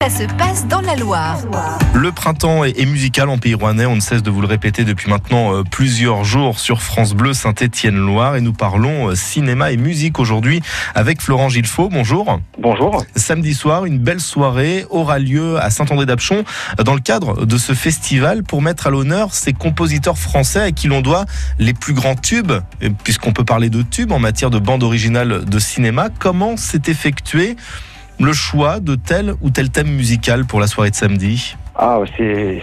Ça se passe dans la Loire. Le printemps est, musical en Pays Rouennais, on ne cesse de vous le répéter depuis maintenant euh, plusieurs jours sur France Bleu Saint-Étienne-Loire et nous parlons euh, cinéma et musique aujourd'hui avec Florent Gilfaux. Bonjour. Bonjour. Samedi soir, une belle soirée aura lieu à Saint-André-d'Apchon dans le cadre de ce festival pour mettre à l'honneur ces compositeurs français à qui l'on doit les plus grands tubes, puisqu'on peut parler de tubes en matière de bande originale de cinéma. Comment s'est effectué le choix de tel ou tel thème musical pour la soirée de samedi Ah, c'est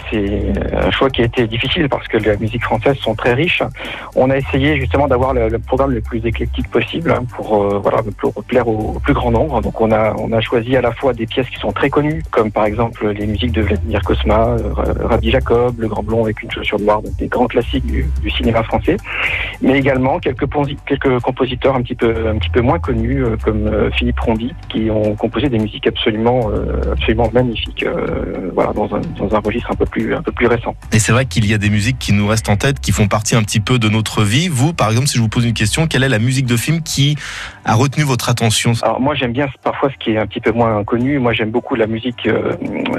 un choix qui a été difficile parce que les musiques françaises sont très riches. On a essayé justement d'avoir le, programme le plus éclectique possible hein, pour euh, voilà plaire au, plus grand nombre. Donc on a on a choisi à la fois des pièces qui sont très connues comme par exemple les musiques de Vladimir Cosma, Rabbi Jacob, Le Grand Blond avec une chaussure noire, donc des grands classiques du, cinéma français, mais également quelques compositeurs un petit peu un petit peu moins connus euh, comme euh, Philippe Rondy qui ont composé des musiques absolument absolument magnifiques. voilà dans un dans un registre un peu plus un peu plus récent. Et c'est vrai qu'il y a des musiques qui nous restent en tête, qui font partie un petit peu de notre vie. Vous, par exemple, si je vous pose une question, quelle est la musique de film qui a retenu votre attention? Alors moi j'aime bien parfois ce qui est un petit peu moins connu. Moi j'aime beaucoup la musique euh,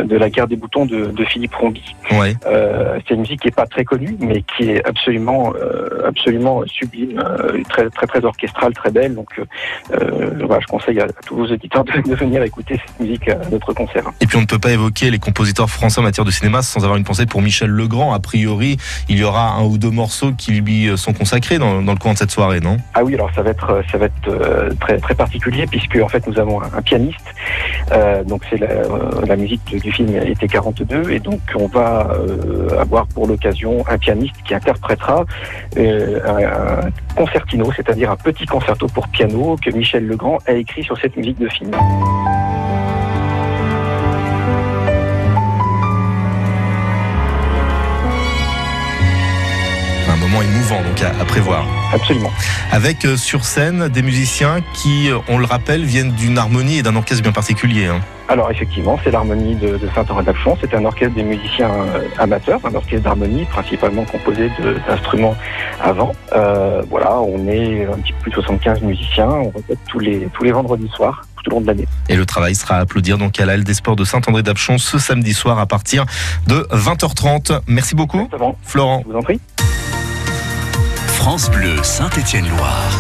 de la guerre des boutons de, de Philippe Rombi. Ouais. Euh, c'est une musique qui est pas très connue mais qui est absolument euh, absolument sublime, euh, très très très orchestrale, très belle. Donc voilà, je conseille à, à tous vos auditeurs de, de venir écouter cette musique à notre concert. Et puis on ne peut pas évoquer les compositeurs français en matière de cinéma sans avoir une pensée pour Michel Legrand. A priori, il y aura un ou deux morceaux qui lui sont consacrés dans, le courant de cette soirée, non? Ah oui, alors ça va être euh, très particulier puisque en fait nous avons un, pianiste. Euh, donc c'est la, euh, musique du, film été 42 et donc on va avoir pour l'occasion un pianiste qui interprétera un concertino, c'est-à-dire un petit concerto pour piano que Michel Legrand a écrit sur cette musique de film. Moment émouvant donc à, à prévoir. Absolument. Avec euh, sur scène des musiciens qui, euh, on le rappelle, viennent d'une harmonie et d'un orchestre bien particulier. hein. Alors effectivement, c'est l'harmonie de, de Saint-Henri-d'Apchon. C'est un orchestre des musiciens euh, amateurs, un orchestre d'harmonie principalement composé d'instruments avant. Euh, voilà, on est un petit peu plus de 75 musiciens. On répète tous les tous les vendredis soirs tout au long de l'année. Et le travail sera à applaudir donc à la Halle des Sports de Saint-André-d'Apchon ce samedi soir à partir de 20h30. Merci beaucoup, Exactement. Florent. Je vous en prie. France Bleu Saint-Étienne-Loire.